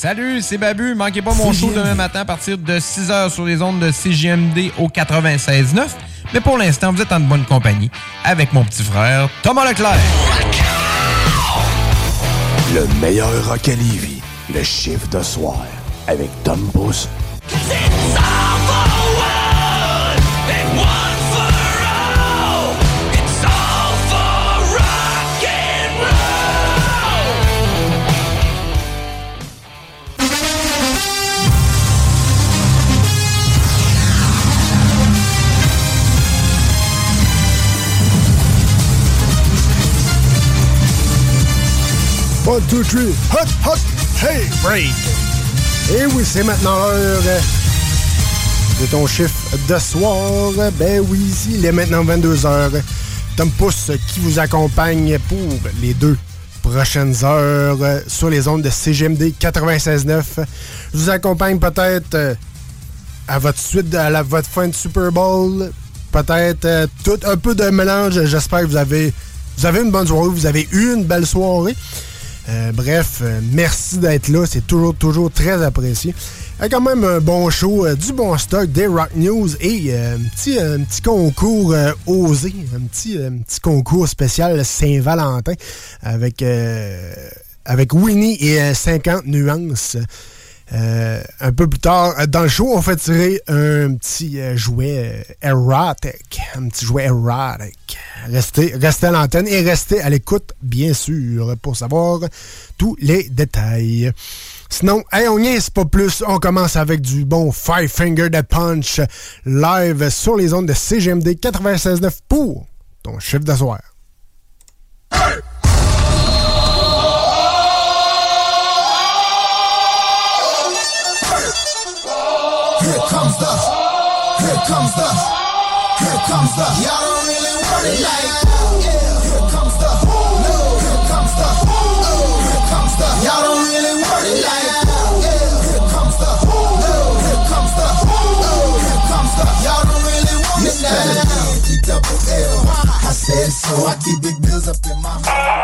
Salut, c'est Babu. Manquez pas mon show demain matin à partir de 6h sur les ondes de CGMD au 96.9. Mais pour l'instant, vous êtes en bonne compagnie avec mon petit frère Thomas Leclerc. Le meilleur rock à Lévis, le chiffre de soir, avec Tom Pousse. One, two, three, hot, hot, hey, break! Et oui, c'est maintenant l'heure de ton chiffre de soir. Ben oui, il est maintenant 22h. Tom Pousse qui vous accompagne pour les deux prochaines heures sur les ondes de CGMD 96.9. Je vous accompagne peut-être euh, à votre suite, à la, votre fin de Super Bowl. Peut-être euh, tout un peu de mélange. J'espère que vous avez, vous avez une bonne soirée, vous avez eu une belle soirée. Euh, bref, euh, merci d'être là. C'est toujours, toujours très apprécié. A quand même un bon show, euh, du bon stock, des rock news et un, petit, un petit concours osé, un petit, petit concours spécial Saint-Valentin avec, avec Winnie et 50 nuances. Un peu plus tard dans le show, on fait tirer un petit jouet erotic. Un petit jouet erotic. Restez, restez à l'antenne et restez à l'écoute, bien sûr, pour savoir tous les détails. Sinon, hey, on n'y est pas plus. On commence avec du bon Five Finger de Punch live sur les ondes de CGMD 96.9 pour ton chiffre d'asseoir. Comes the, here comes the. Y'all don't really want it like yeah. Here comes the, oh. Here comes the. Y'all don't really want it like. Here comes the, oh. Here comes the. Y'all don't really want it like double L. I said so. I keep big bills up in my mouth.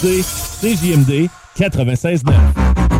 CJMD 96.9.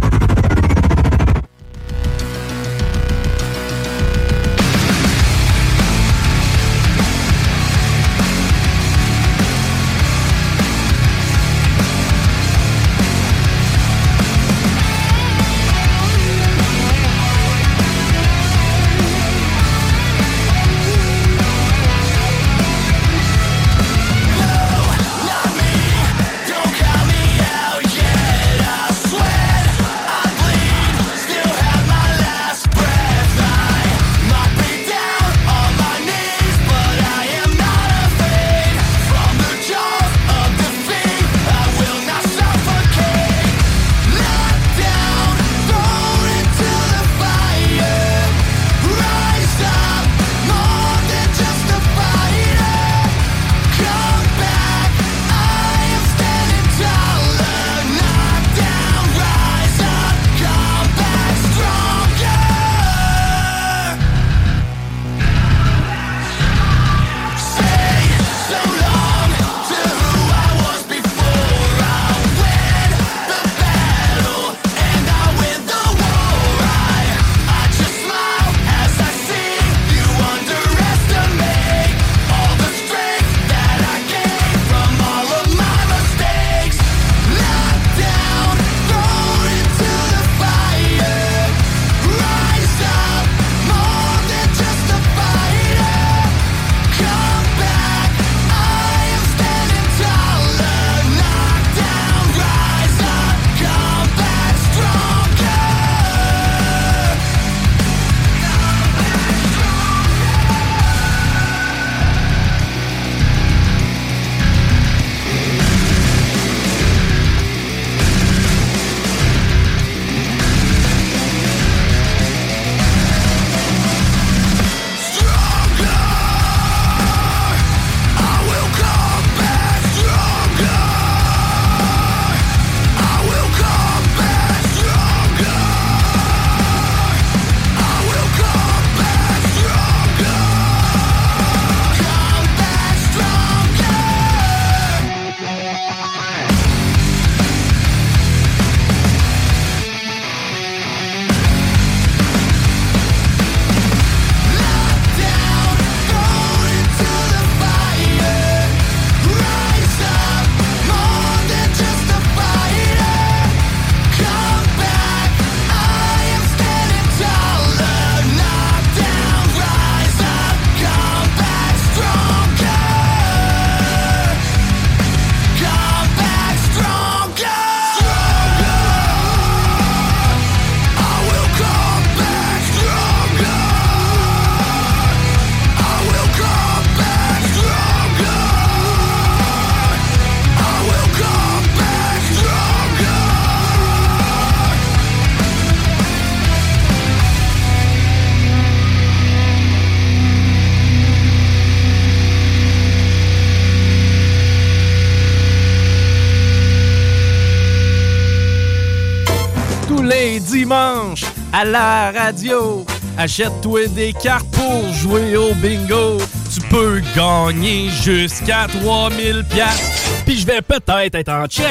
radio. Achète-toi des cartes pour jouer au bingo. Tu peux gagner jusqu'à 3000 pièces. Puis je vais peut-être être en chest.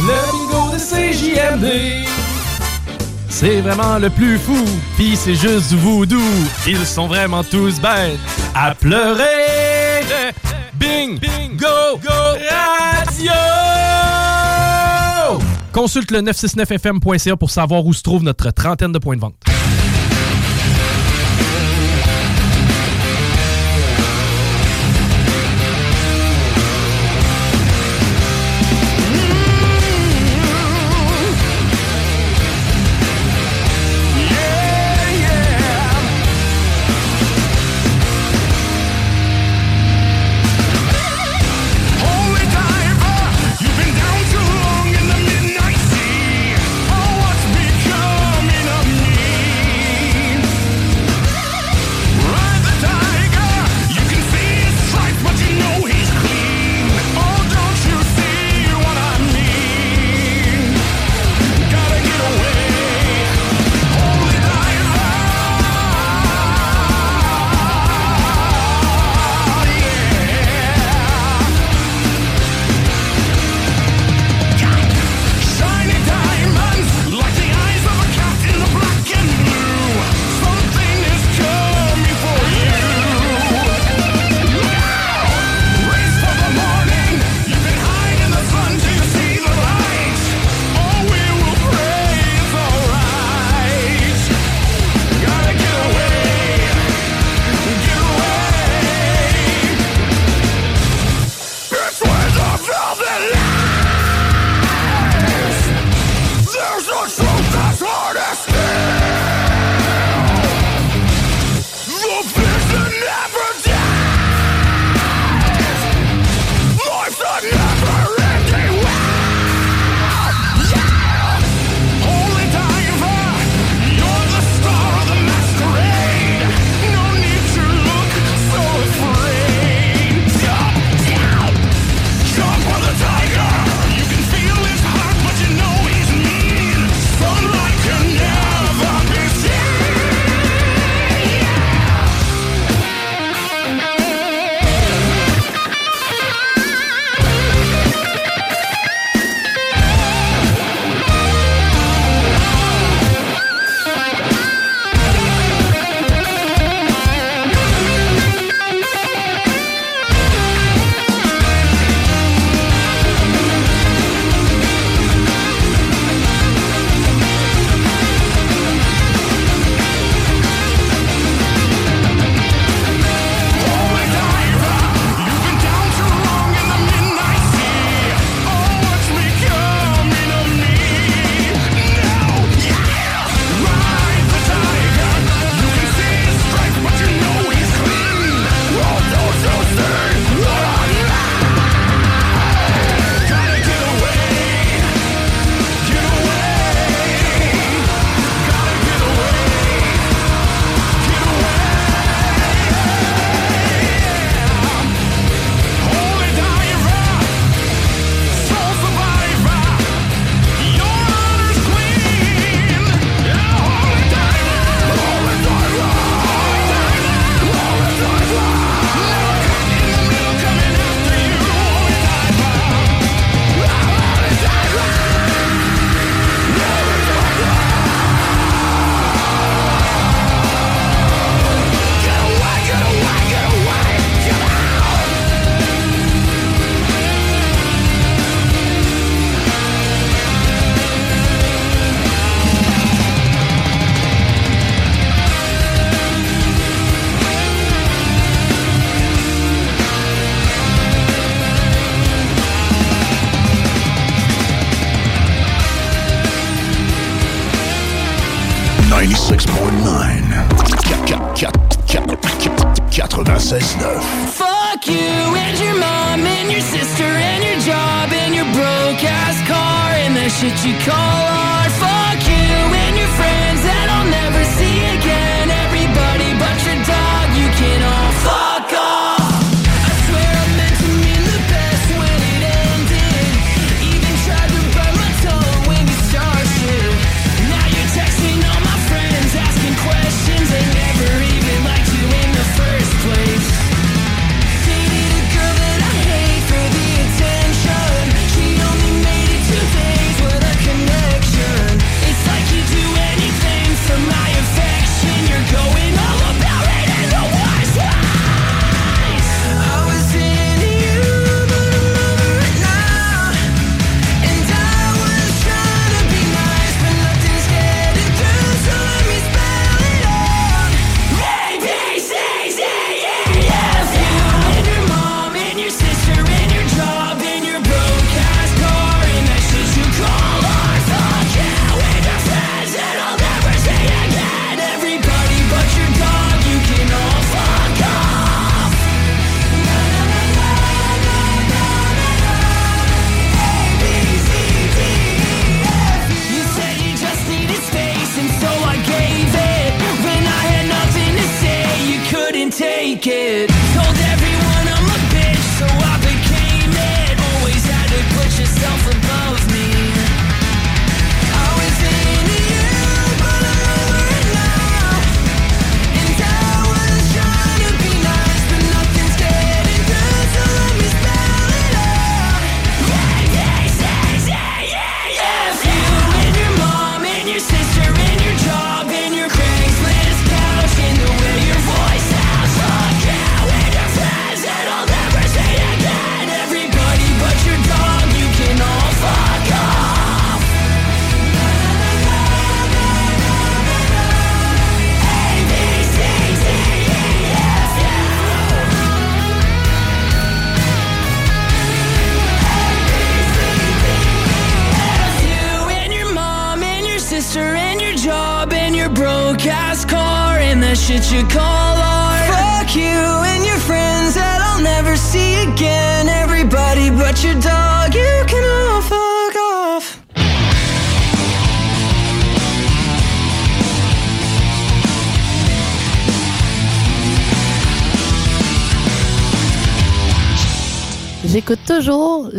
Le bingo de CJMD. C'est vraiment le plus fou, pis c'est juste du voodoo. Ils sont vraiment tous bêtes à pleurer. Bing, bingo, go, radio! Consulte le 969fm.ca pour savoir où se trouve notre trentaine de points de vente.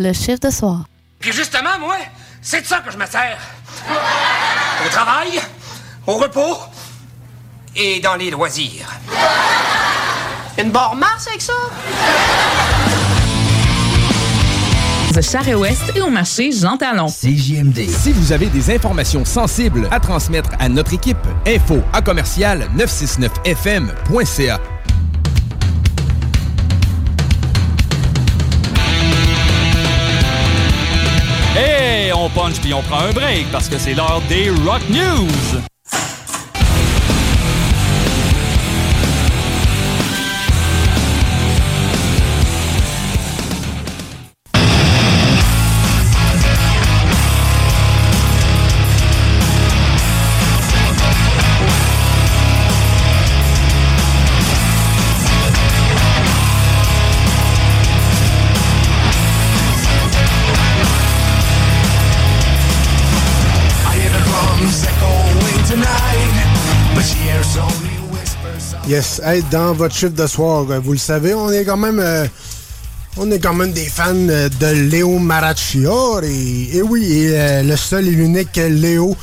Le chiffre de soir. Puis justement, moi, c'est de ça que je me sers. Au travail, au repos et dans les loisirs. Une barre Mars avec ça? de Charest-Ouest et au marché Jean Talon. CJMD. Si vous avez des informations sensibles à transmettre à notre équipe, info à commercial 969fm.ca. punch puis on prend un break parce que c'est l'heure des Rock News. Yes, hey, dans votre chiffre de soir, euh, vous le savez, on est quand même euh, on est quand même des fans euh, de Léo Maracciori. Et, oui, et, le seul et l'unique Léo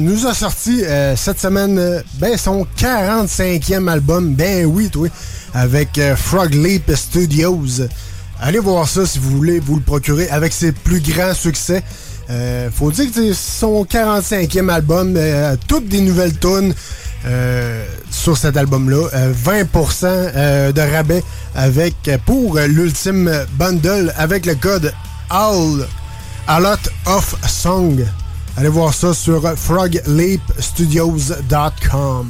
nous a sorti cette semaine ben, son 45e album, ben oui, toi, avec Frog Leap Studios. Allez voir ça si vous voulez vous le procurer avec ses plus grands succès. Faut dire que c'est son 45e album, toutes des nouvelles tunes euh, sur cet album-là. Euh, 20% euh, de rabais avec pour euh, l'ultime bundle avec le code ALL, A Lot of Song. Allez voir ça sur frogleapstudios.com.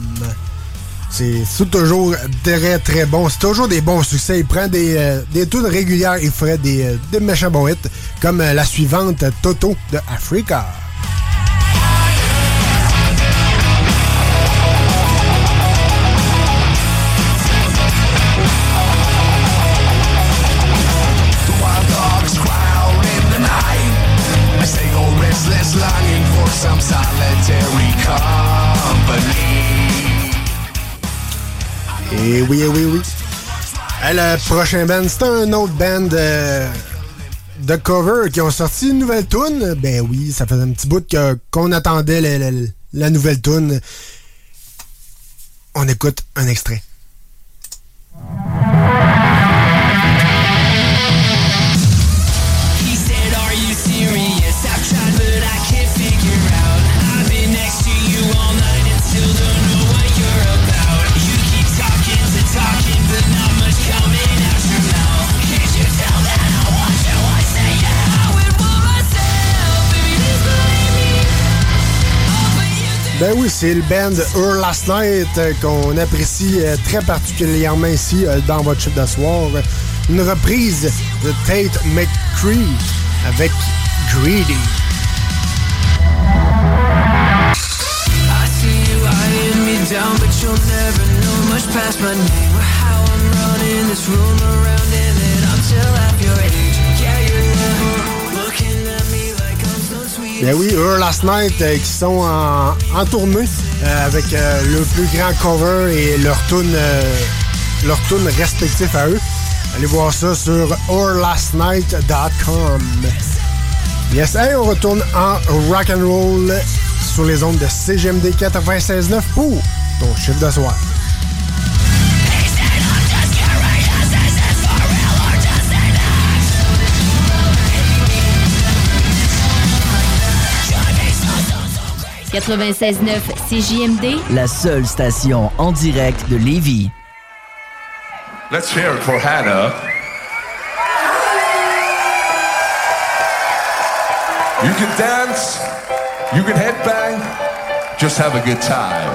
C'est toujours très très bon. C'est toujours des bons succès. Il prend des, euh, tunes régulières. Il ferait des, euh, des méchants bons. Comme euh, la suivante, Toto de Africa. Oui, eh oui, oui. Eh, le prochain band, c'est un autre band euh, de cover qui ont sorti une nouvelle tune. Ben oui, ça faisait un petit bout qu'on attendait la, la- la nouvelle tune. On écoute un extrait. Ben oui, c'est le band Earl Last Night euh, qu'on apprécie euh, très particulièrement ici euh, dans votre chiffre de soir. Une reprise de Tate McCree avec Greedy. Down, but you'll never know much past my name or how I'm running this room around and then I'm still half your age. Ben oui, Earl Last Night euh, qui sont en, en tournée euh, avec euh, le plus grand cover et leur tune leur respectif à eux. Allez voir ça sur earlastnight.com. Yes, hey, on retourne en rock and roll sur les ondes de CGMD 96.9 pour ton chiffre de soir. « 96.9 CJMD, La seule station en direct de Lévis. Let's hear it for Hannah. You can dance, you can headbang, just have a good time.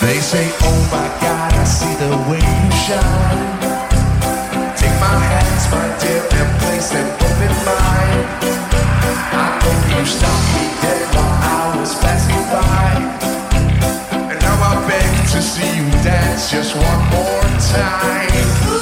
They say, Oh my God, I see the way you shine. Take my hands, my dear, and place them both in mine. I just one more time.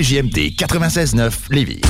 CJMD 96-9 Lévis.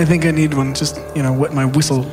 I think I need one. Just you know, wet my whistle.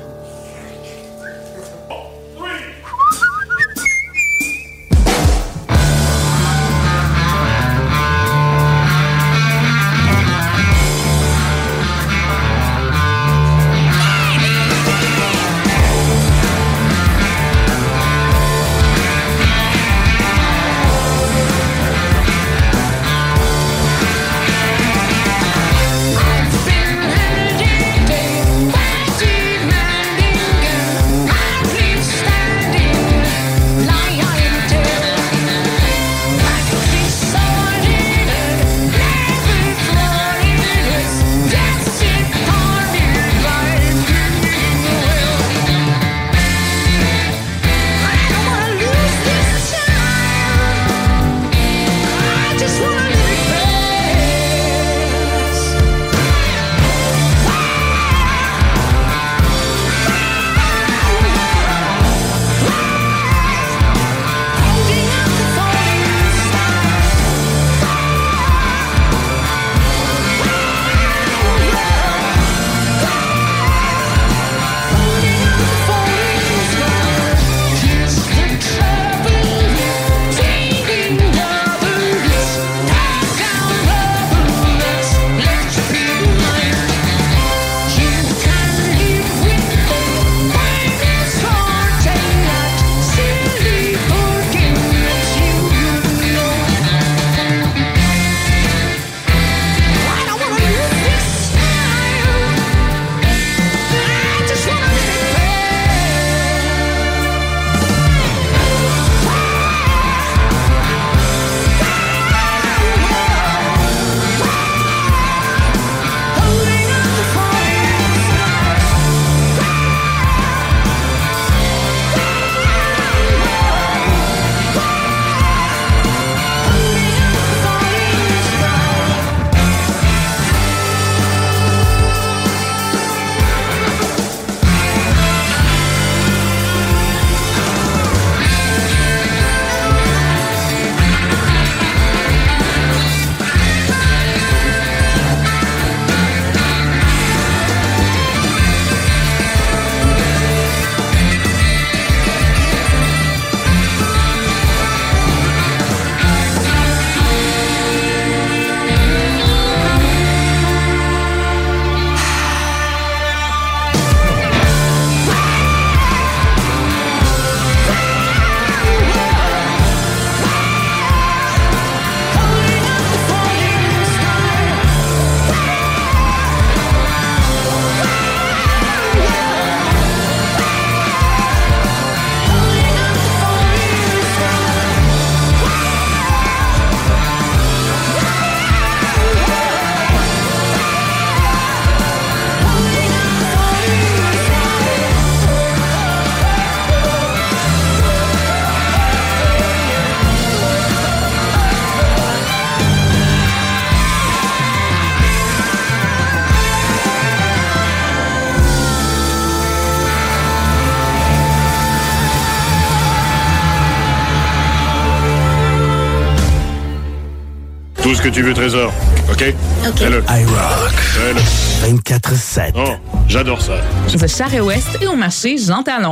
Que tu veux, Trésor. OK? OK. Fais-le. iRock. Fais-le. 24-7. Oh, j'adore ça. The Charest-Ouest et au marché Jean Talon.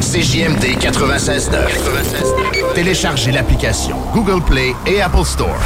CJMD 96.9. Téléchargez l'application Google Play et Apple Store.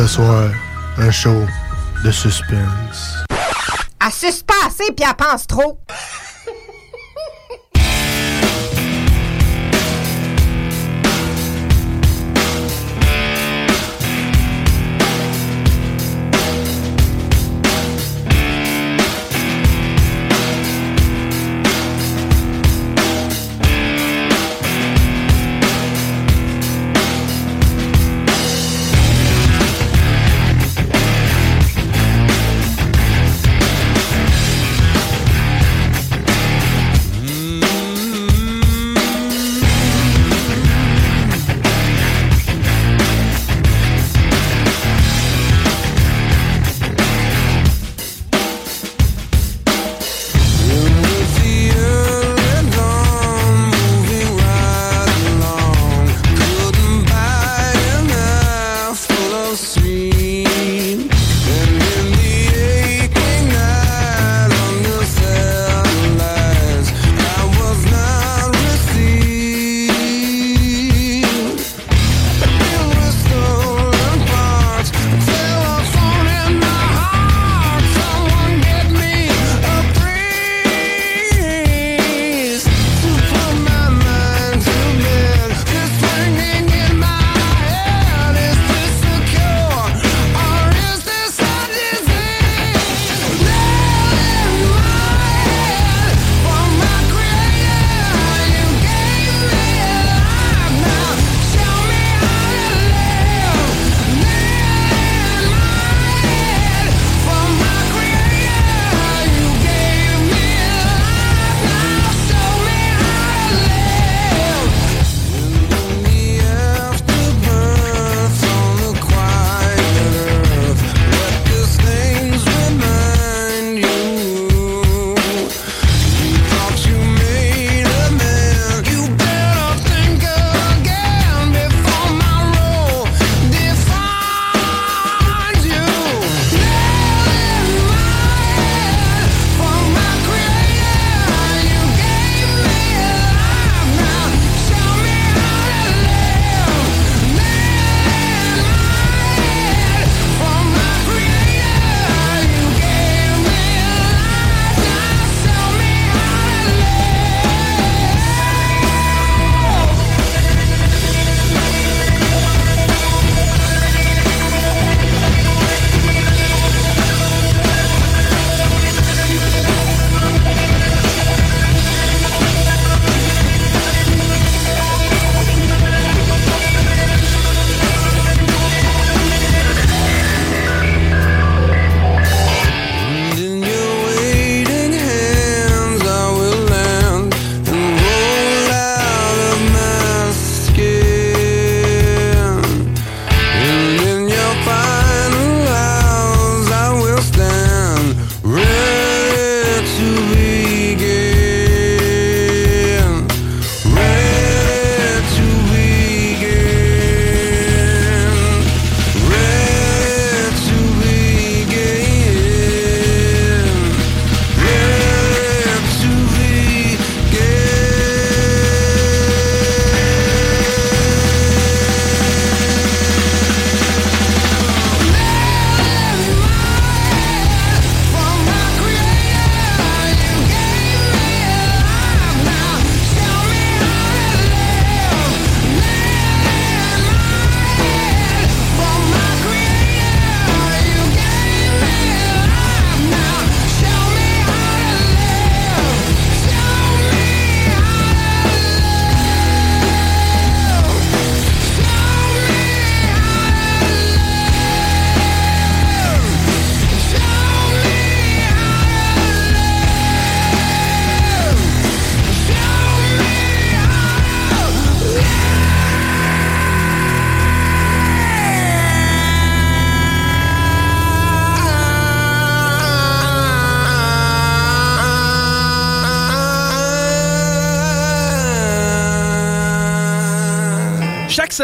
De soir, un show de suspense. Pas assez puis elle pense trop.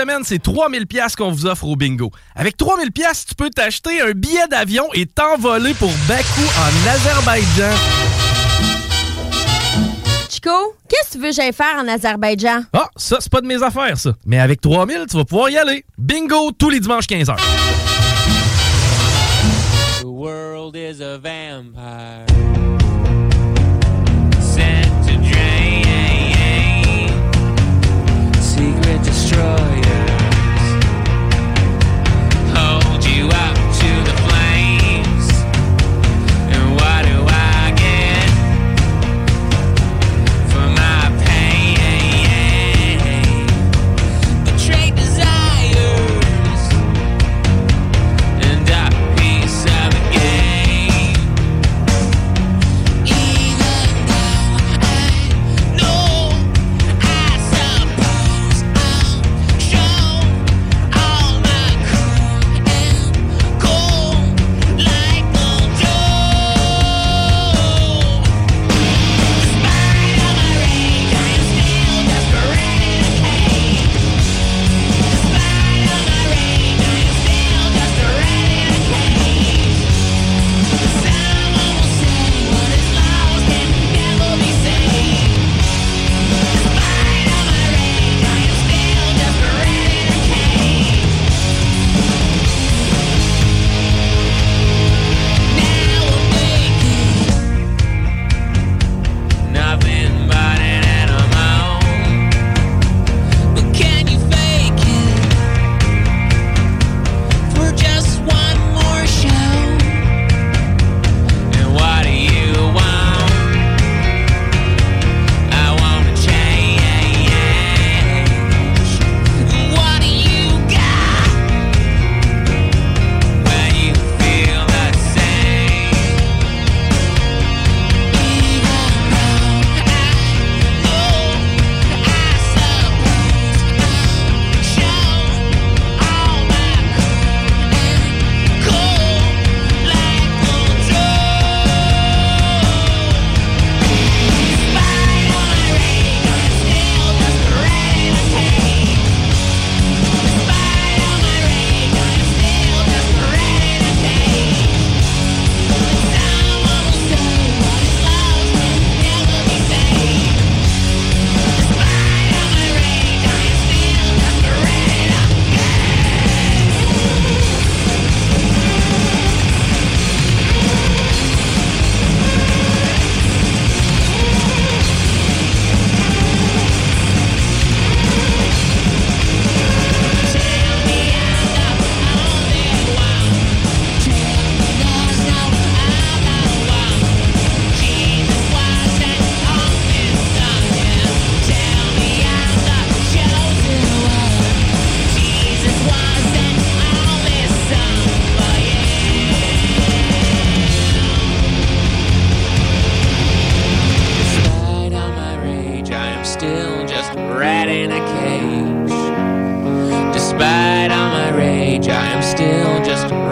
Semaine, c'est 3000 pièces qu'on vous offre au bingo. Avec 3000 pièces, tu peux t'acheter un billet d'avion et t'envoler pour Bakou en Azerbaïdjan. Chico, qu'est-ce que tu veux que j'aille faire en Azerbaïdjan? Ah, ça, c'est pas de mes affaires, ça. Mais avec 3000, tu vas pouvoir y aller. Bingo tous les dimanches 15h. The world is a vampire.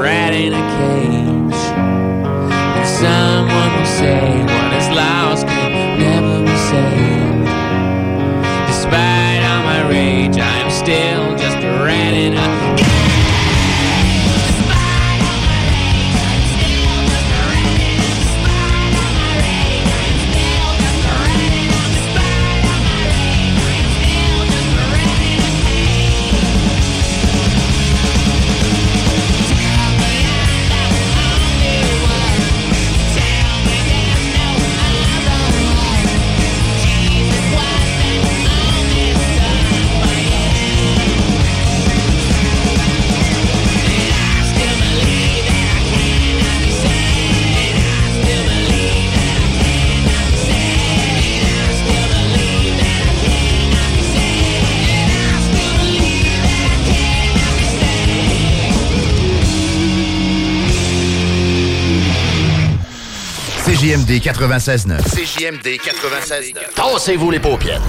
rat in a cage. CJMD 96.9. Tassez-vous les paupières.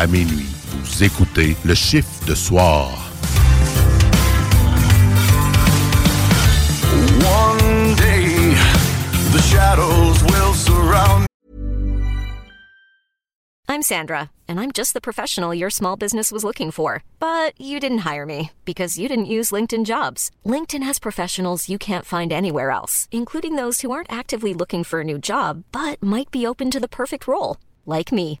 à minuit. Vous écoutez le chiffre de soir. One day, the shadows will surround I'm Sandra, and I'm just the professional your small business was looking for. But you didn't hire me because you didn't use LinkedIn jobs. LinkedIn has professionals you can't find anywhere else, including those who aren't actively looking for a new job but might be open to the perfect role, like me.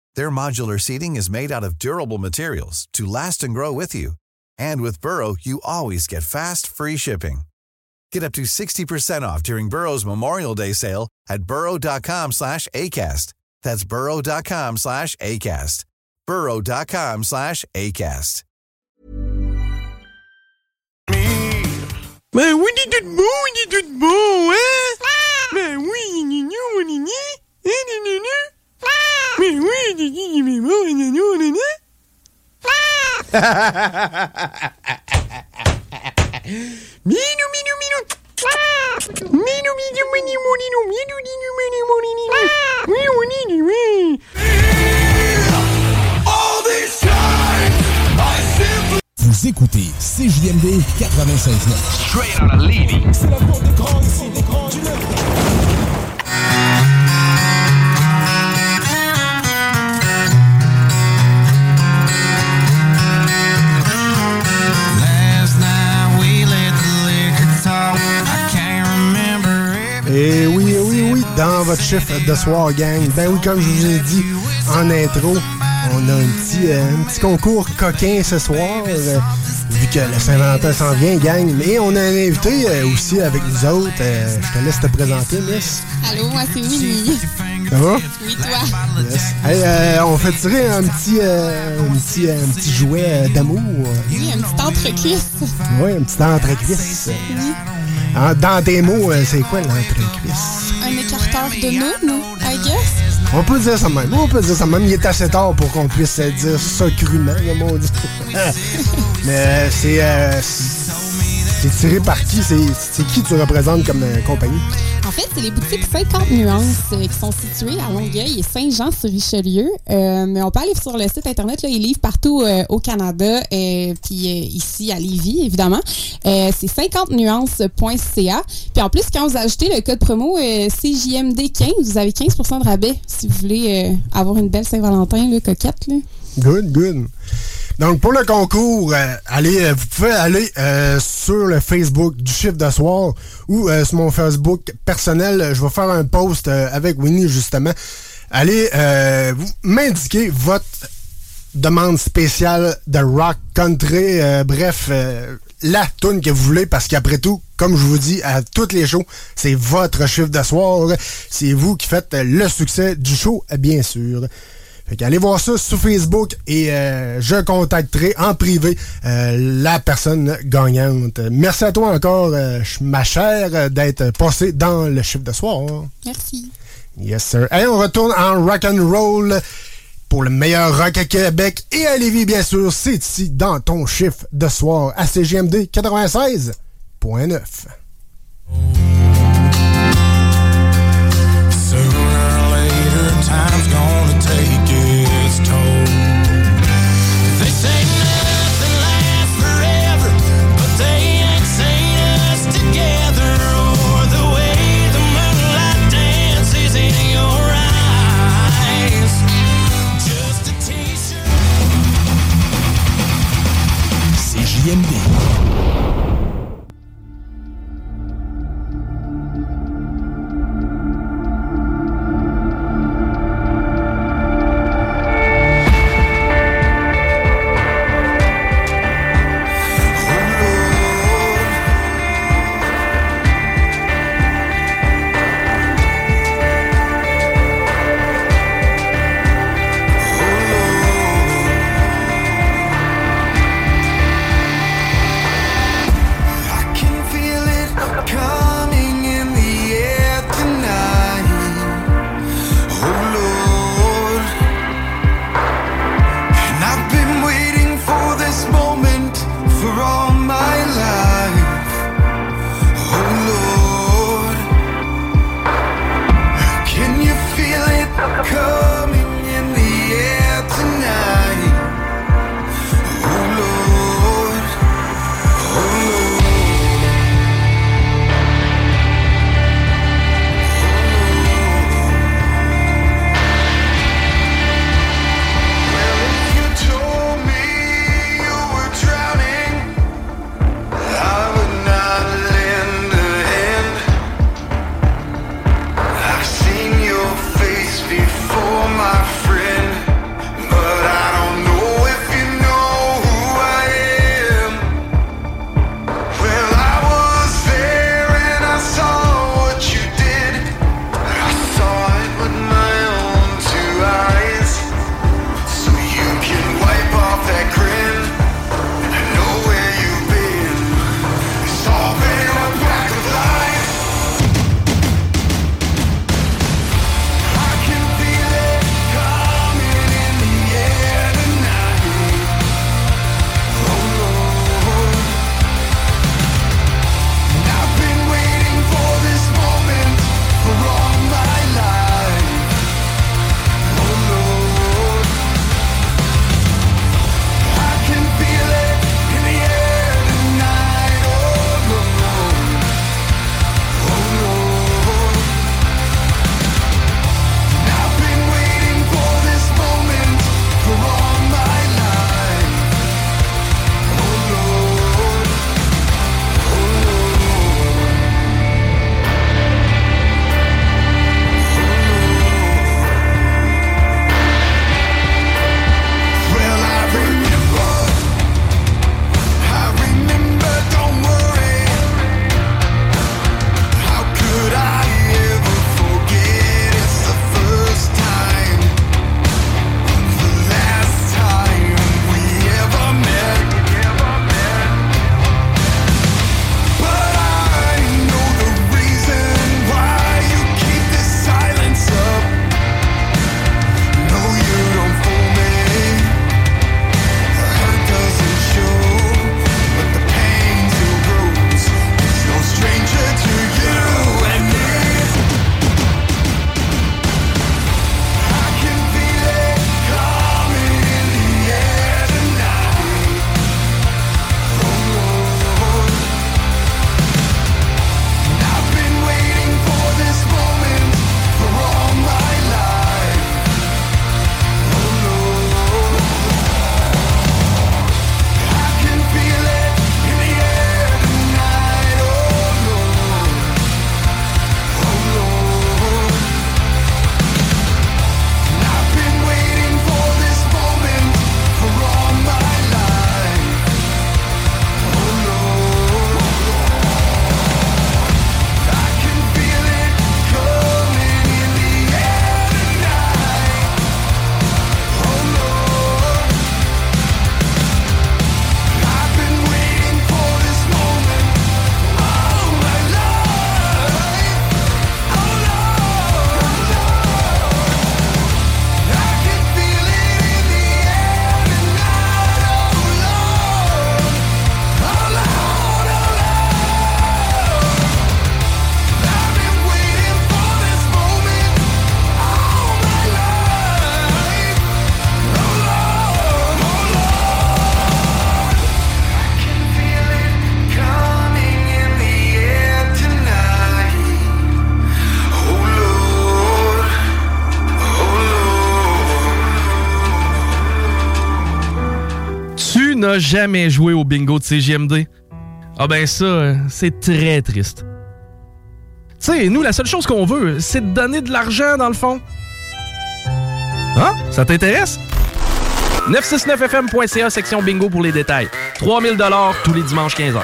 Their modular seating is made out of durable materials to last and grow with you. And with Burrow, you always get fast, free shipping. Get up to 60% off during Burrow's Memorial Day sale at burrow.com slash ACAST. That's burrow.com slash ACAST. burrow.com slash ACAST. Ben oui, est tout beau, est tout beau, hein? Ben oui, il est mignon, il est mignon, hein, il Mais oui, Guigui, mais bon, nanou, nanou. Minou, minou, minou. Minou, minou, minou, minou, minou, minou, minou, minou. Oui, oui, oui, oui. Vous écoutez CJMD 96.9. Straight out of Levy. C'est la porte des grands ici, des grands. Et oui, oui, oui, dans votre chiffre de soir, gang. Ben oui, comme je vous ai dit en intro, on a un petit, euh, un petit concours coquin ce soir. euh, vu que le Saint-Valentin s'en vient, gang. Mais on a un invité euh, aussi avec nous autres. Je te laisse te présenter, Miss. Allô, moi c'est Winnie. Ça va? Oui, toi. Yes. Hey, euh, on fait tirer un petit, euh, un petit, un petit jouet d'amour. Oui, un petit entre-cuisse. Oui, un petit entre-cuisse. Oui. En- Dans tes mots, euh, c'est quoi l'entre-cuisse? Un écarteur de noun, I guess. On peut dire ça même. On peut dire ça même. Il est assez tard pour qu'on puisse dire ça crûment, comme on dit. Mais euh, c'est. euh, c'est tiré par qui? C'est c'est qui tu représentes comme euh, compagnie? En fait, c'est les boutiques 50 nuances euh, qui sont situées à Longueuil et Saint-Jean-sur-Richelieu. Euh, mais on peut aller sur le site Internet. Ils livrent partout euh, au Canada et puis ici à Lévis, évidemment. C'est 50nuances.ca. Puis en plus, quand vous ajoutez le code promo euh, CJMD15, vous avez 15% de rabais si vous voulez avoir une belle Saint-Valentin là, coquette. Là. Good, good. Donc, pour le concours, euh, allez, euh, vous pouvez aller euh, sur le Facebook du chiffre de ou sur mon Facebook personnel. Je vais faire un post avec Winnie, justement. Allez vous m'indiquer votre demande spéciale de rock, country, bref, la tune que vous voulez, parce qu'après tout, comme je vous dis à toutes les shows, c'est votre chiffre de. C'est vous qui faites le succès du show, bien sûr. Fait qu'allez voir ça sur Facebook et euh, je contacterai en privé euh, la personne gagnante. Merci à toi encore, euh, ma chère, d'être passée dans le chiffre de soir. Merci. Yes, sir. Et on retourne en rock and roll pour le meilleur rock à Québec et à Lévis, bien sûr. C'est ici dans ton chiffre de soir à CGMD 96.9. Sooner or later, time's gonna jamais joué au bingo de CGMD? Ah ben ça, c'est très triste. Tu sais, nous, la seule chose qu'on veut, c'est de donner de l'argent, dans le fond. Hein? Ça t'intéresse? 969fm.ca, section bingo pour les détails. 3000 tous les dimanches 15h.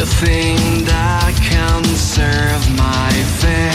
You think that can serve my face,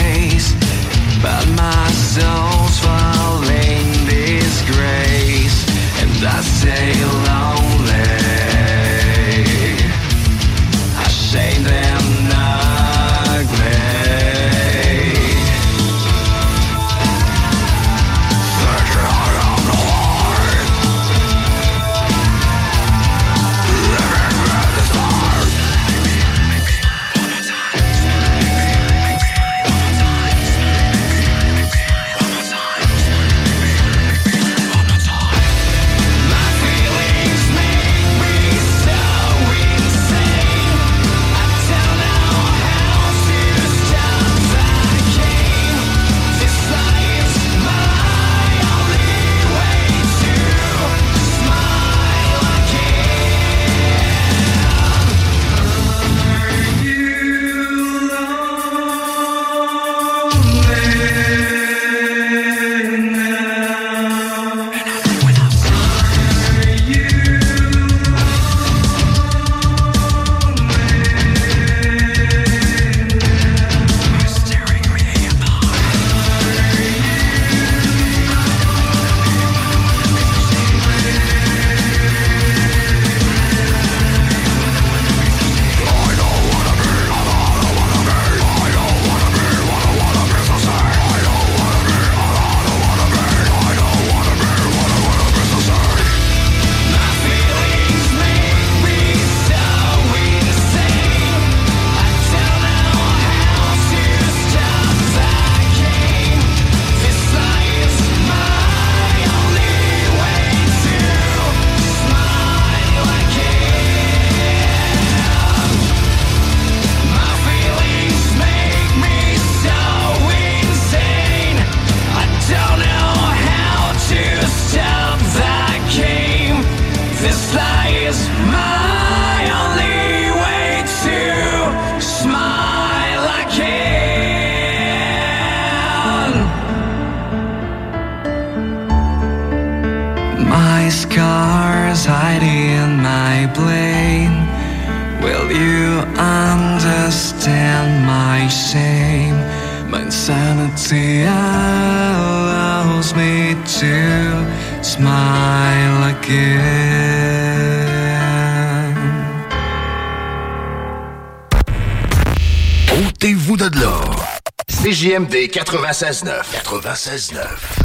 96.9. 96.9.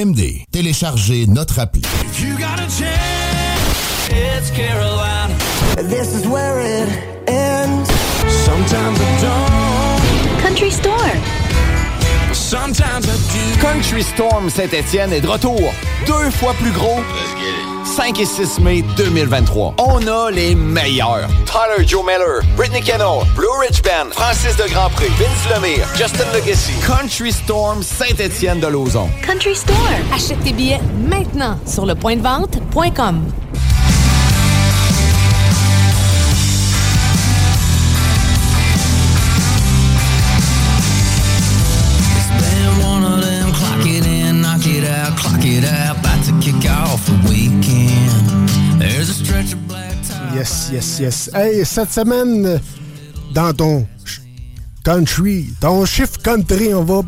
CJMD. Téléchargez notre appli. You got a chance, it's Carolina. This is where it ends. Sometimes I don't. Country Store. Sometimes I do. Country Storm Saint-Étienne est de retour. Deux fois plus gros. 5 et 6 mai 2023. On a les meilleurs. Tyler Joe Miller, Brittany Kennel, Blue Ridge Band, Francis de Grandpré, Vince Lemire, Justin Legacy. Country Storm Saint-Étienne de Lauson. Country Store. Achète tes billets maintenant sur le point de vente.com. Yes, yes, yes. Hey, cette semaine, dans ton country, ton chiffre country, on va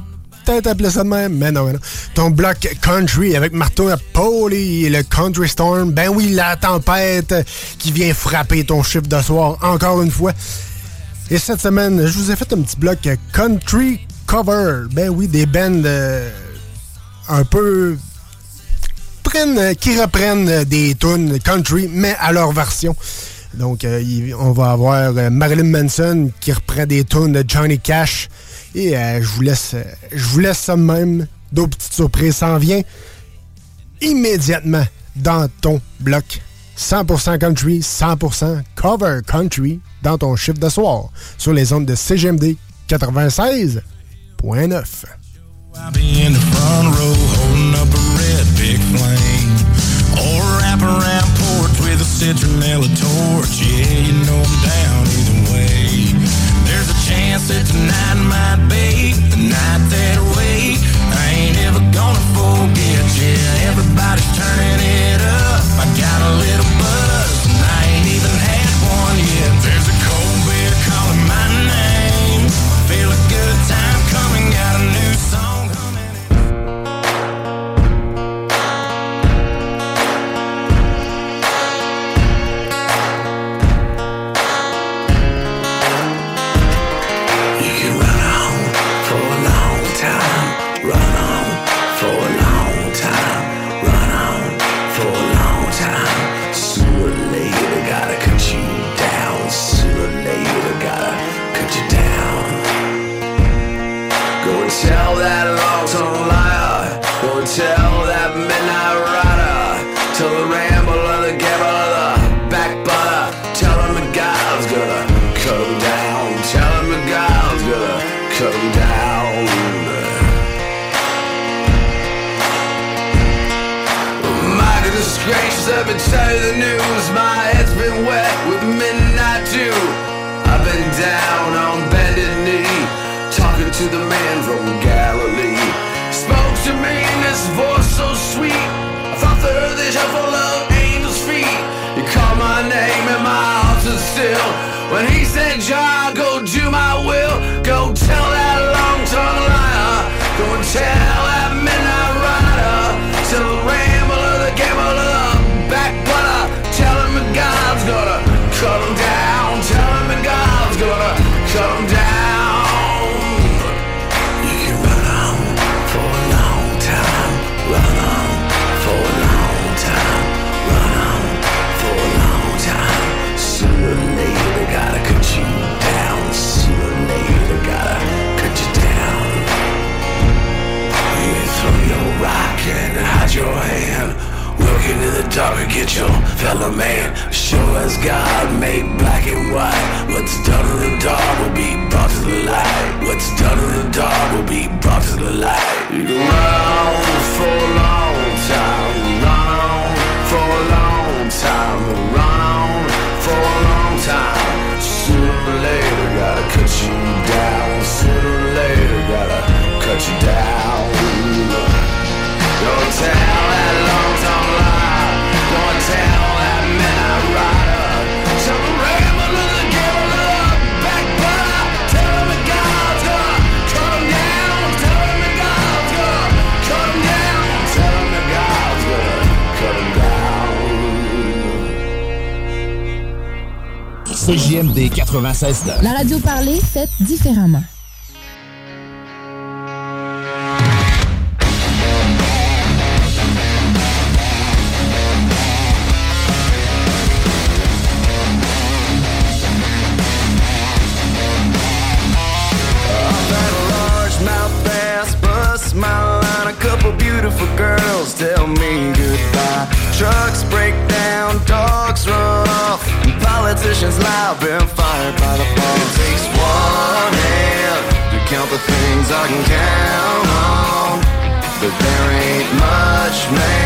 peut-être appeler ça de même, mais non, mais non. Ton bloc country avec Marteau à et le Country Storm. Ben oui, la tempête qui vient frapper ton chiffre de soir encore une fois. Et cette semaine, je vous ai fait un petit bloc country cover. Ben oui, des bands euh, un peu euh, qui reprennent euh, des tunes country, mais à leur version. Donc, euh, on va avoir Marilyn Manson qui reprend des tunes de Johnny Cash. Et je vous laisse je vous laisse ça même. D'autres petites surprises s'en viennent immédiatement dans ton bloc. 100% country, 100% cover country dans ton chiffre de soir sur les ondes de CGMD 96.9. citronella torch. Yeah, you know I'm down either way. There's a chance that tonight might be the night that way. I ain't ever gonna forget. Yeah, everybody's turning it up. I got a little buzz Go and tell that long-tongued liar. Go já To get your fellow man. Show as God made black and white. What's done in the dark will be brought to the light. What's done in the dark will be brought to the light. You can run for a long time. Run on for a long time. Run on for a long time. Sooner or later, gotta cut you down. Sooner or later, gotta cut you down. Don't tell CJMD 96. La radio parlée, faite différemment. questions loud, been fired by the ball. It takes one hand to count the things I can count on, but there ain't much man.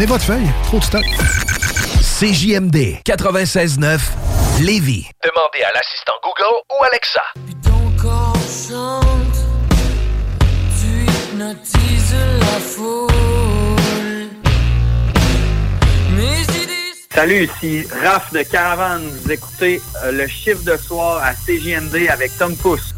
Amenez votre feuille. Trop de stock. CJMD 96.9 Lévis. Demandez à l'assistant Google ou Alexa. Ton corps chante, tu hypnotises la foule. Mes idées Salut, ici Raph de Caravane. Vous écoutez euh, le chiffre de soir à CJMD avec Tom Pousse.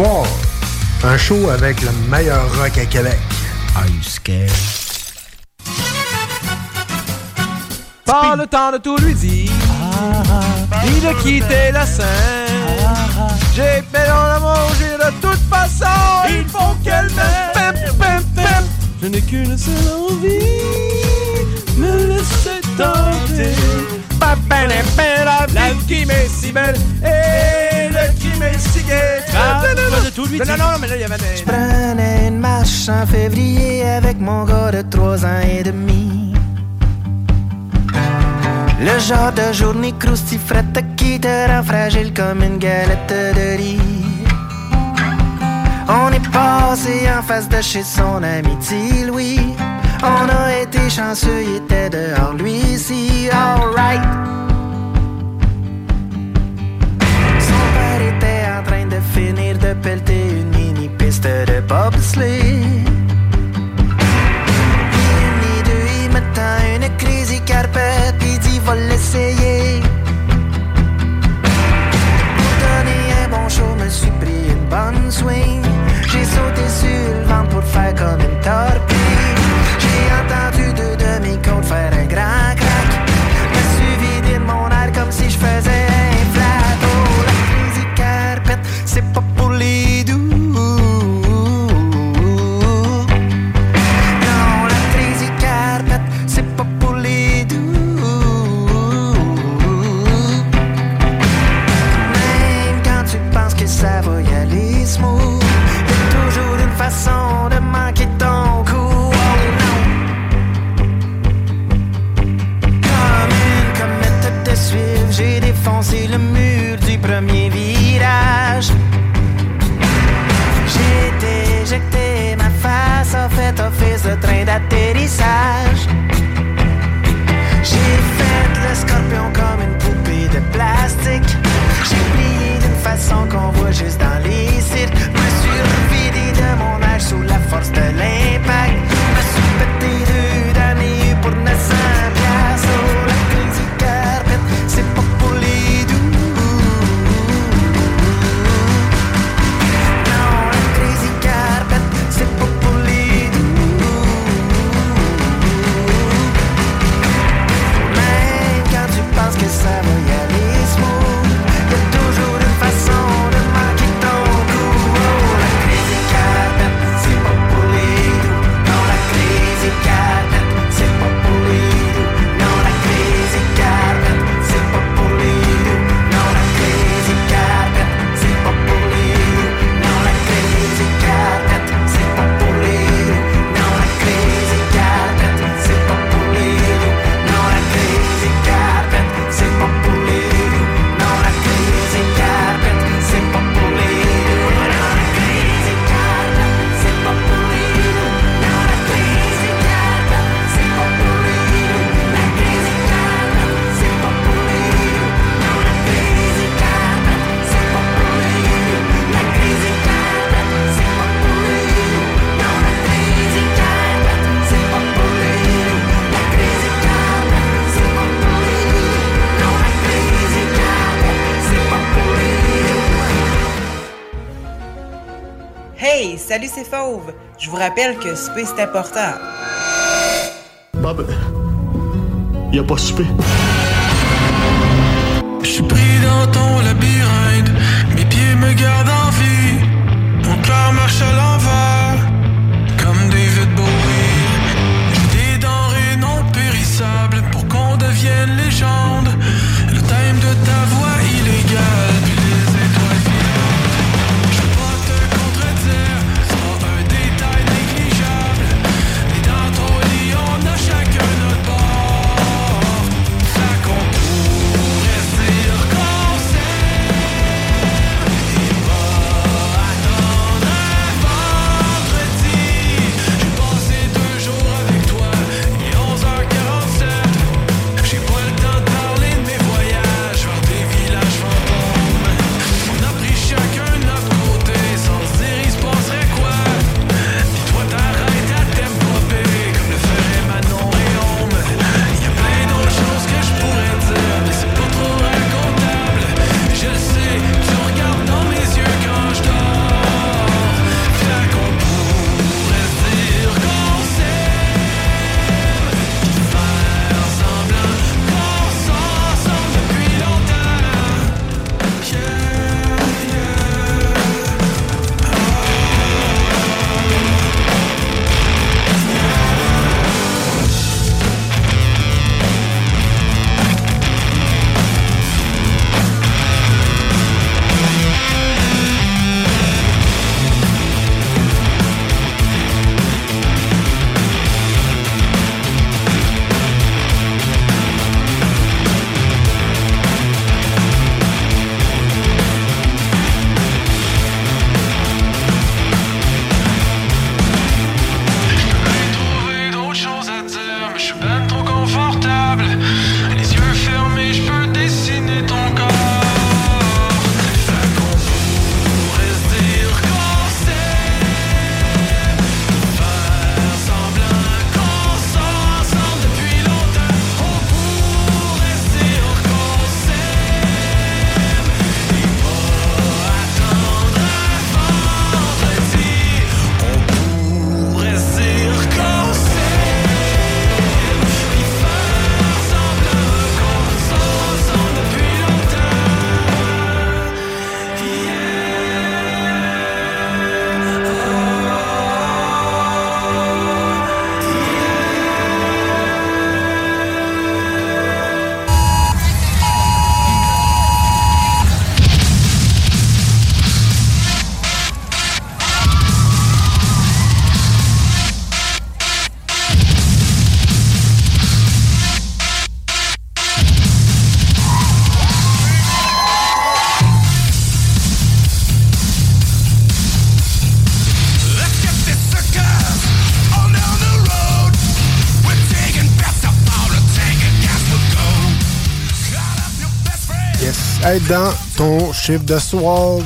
Soir. Un show avec le meilleur rock à Québec. Are you scared? Pas le temps de tout lui dire, ni de quitter la scène. J'ai fait dans l'amour, j'ai de toute façon, il faut qu'elle m'aime. Je n'ai qu'une seule envie, me laisser tenter. La vie qui m'est si belle si gai. Pas de tout lui dire. Non, non, mais là, il y avait des... Je prenais une marche en février avec mon gars de 3 ans et demi. Le genre de journée croustifrette qui te rend fragile comme une galette de riz. On est passé en face de chez son ami petit Louis. On a été chanceux, il était dehors lui Je vous rappelle que souper, c'est important. Bob, euh, y a pas souper. Être dans ton chiffre de soir.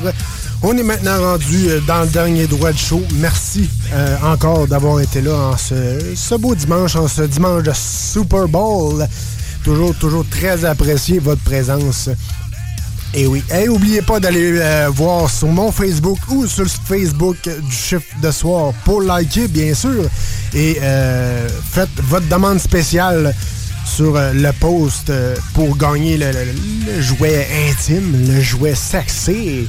On est maintenant rendu euh, dans le dernier droit de show. Merci euh, encore d'avoir été là en ce, beau dimanche, en ce dimanche de Super Bowl. Toujours, toujours très apprécié votre présence. Et oui. Et oubliez pas d'aller euh, voir sur mon Facebook ou sur le Facebook du chiffre de soir pour liker, bien sûr. Et faites votre demande spéciale sur euh, le post euh, pour gagner le, jouet intime, le jouet sexy.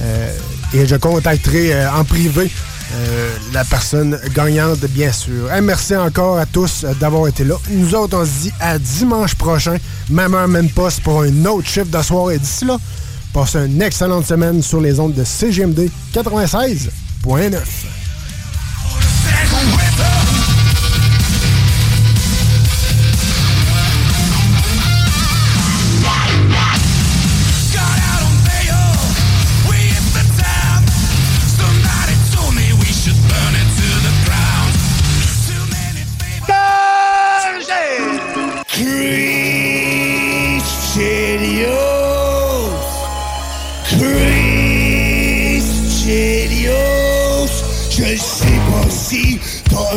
Euh, et je contacterai en privé la personne gagnante, bien sûr. Merci encore à tous d'avoir été là. Nous autres, on se dit à dimanche prochain, même heure, même poste, pour un autre chiffre de soirée. D'ici là, passez une excellente semaine sur les ondes de CGMD 96.9.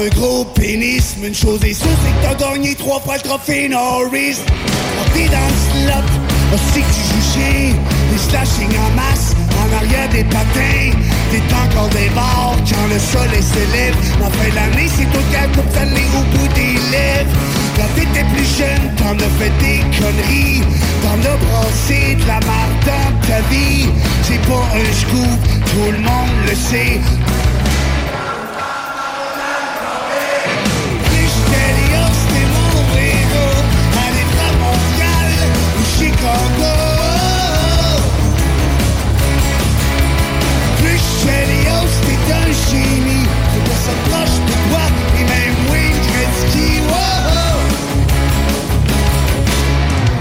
un gros pénis, mais une chose est sûre, c'est que t'as gagné trois fois le trophée Norris. Quand t'es dans le slot, aussi que tu chien, des slashing en masse, en arrière des patins, t'es encore des bars quand le soleil se lève. La fin de l'année, c'est tout qu'à coupe salée au bout des lèvres. Quand t'étais plus jeune, t'en as fait des conneries, t'en as brassé de la marde dans ta vie. C'est pas un scoop, tout le monde le sait.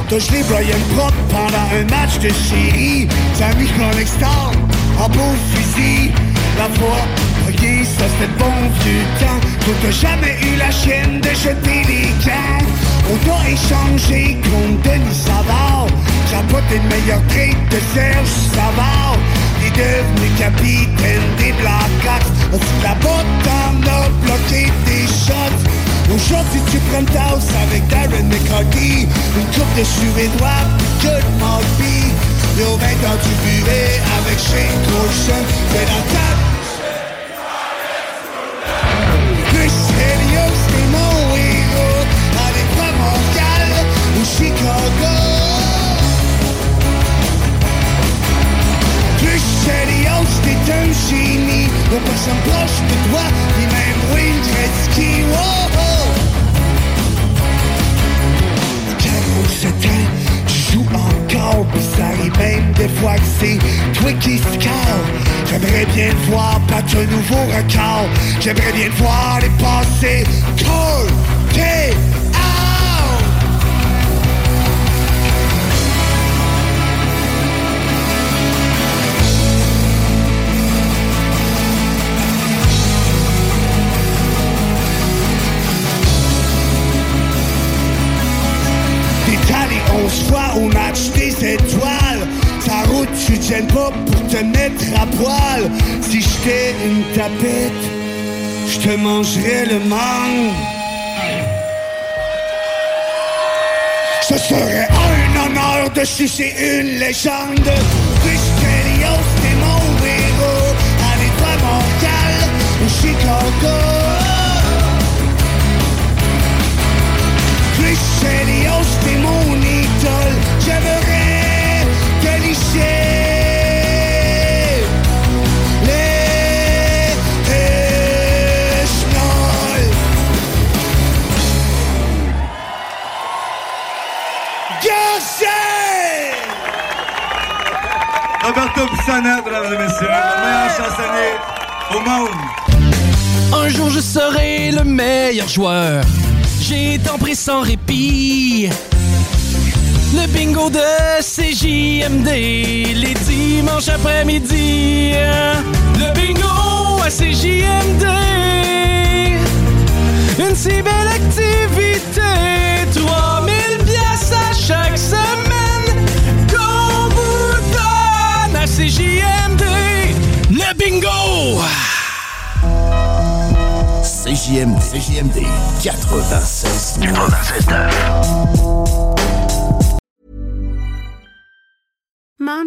T'as gelé Brian Prop pendant un match de série. T'as mis Chronic Star en beau fusil. La fois, ok, ça c'était le bon vieux temps. T'as jamais eu la chienne de jeter les gants. On t'a échangé contre Denis Savard. J'ai pas tes meilleurs traits de Serge Savard. T'es devenu capitaine des Blackhawks. Au-dessus de la botte, t'en as bloqué des shots. Aujourd'hui tu prends ta house avec Darren McCarthy Une coupe de Suédois, que de Malby Et au 20 ans tu buvais avec Shane Corson Mais dans ta... Chris Helios, c'est mon héros Avec pas Montréal ou Chicago. Chris Helios, t'es un génie On personne proche de toi Et même Wayne Gretzky, wow c'est J'aimerais bien te voir battre un nouveau record. J'aimerais bien te voir les passer Call, T, out. T'es allé 11 fois au match des étoiles Ta route, tu te pas pour te mettre à poil. Si j'étais une tapette, je te mangerais le mangue. Ce serait un honneur de sucer une légende. Chris Chelios, t'es mon héros. Allez, toi, Montréal ou Chicago Chris Chelios, t'es mon idole. J'aimerais Roberto Pissana, mesdames et messieurs, le meilleur chansonnier au monde. Un jour je serai le meilleur joueur. J'ai tant pris sans répit. Le bingo de CJMD, les dimanches après-midi. Le bingo à CJMD. Une si belle activité, 3000 pièces à chaque semaine. CJMD, le bingo! CJMD, CJMD, 96, 96,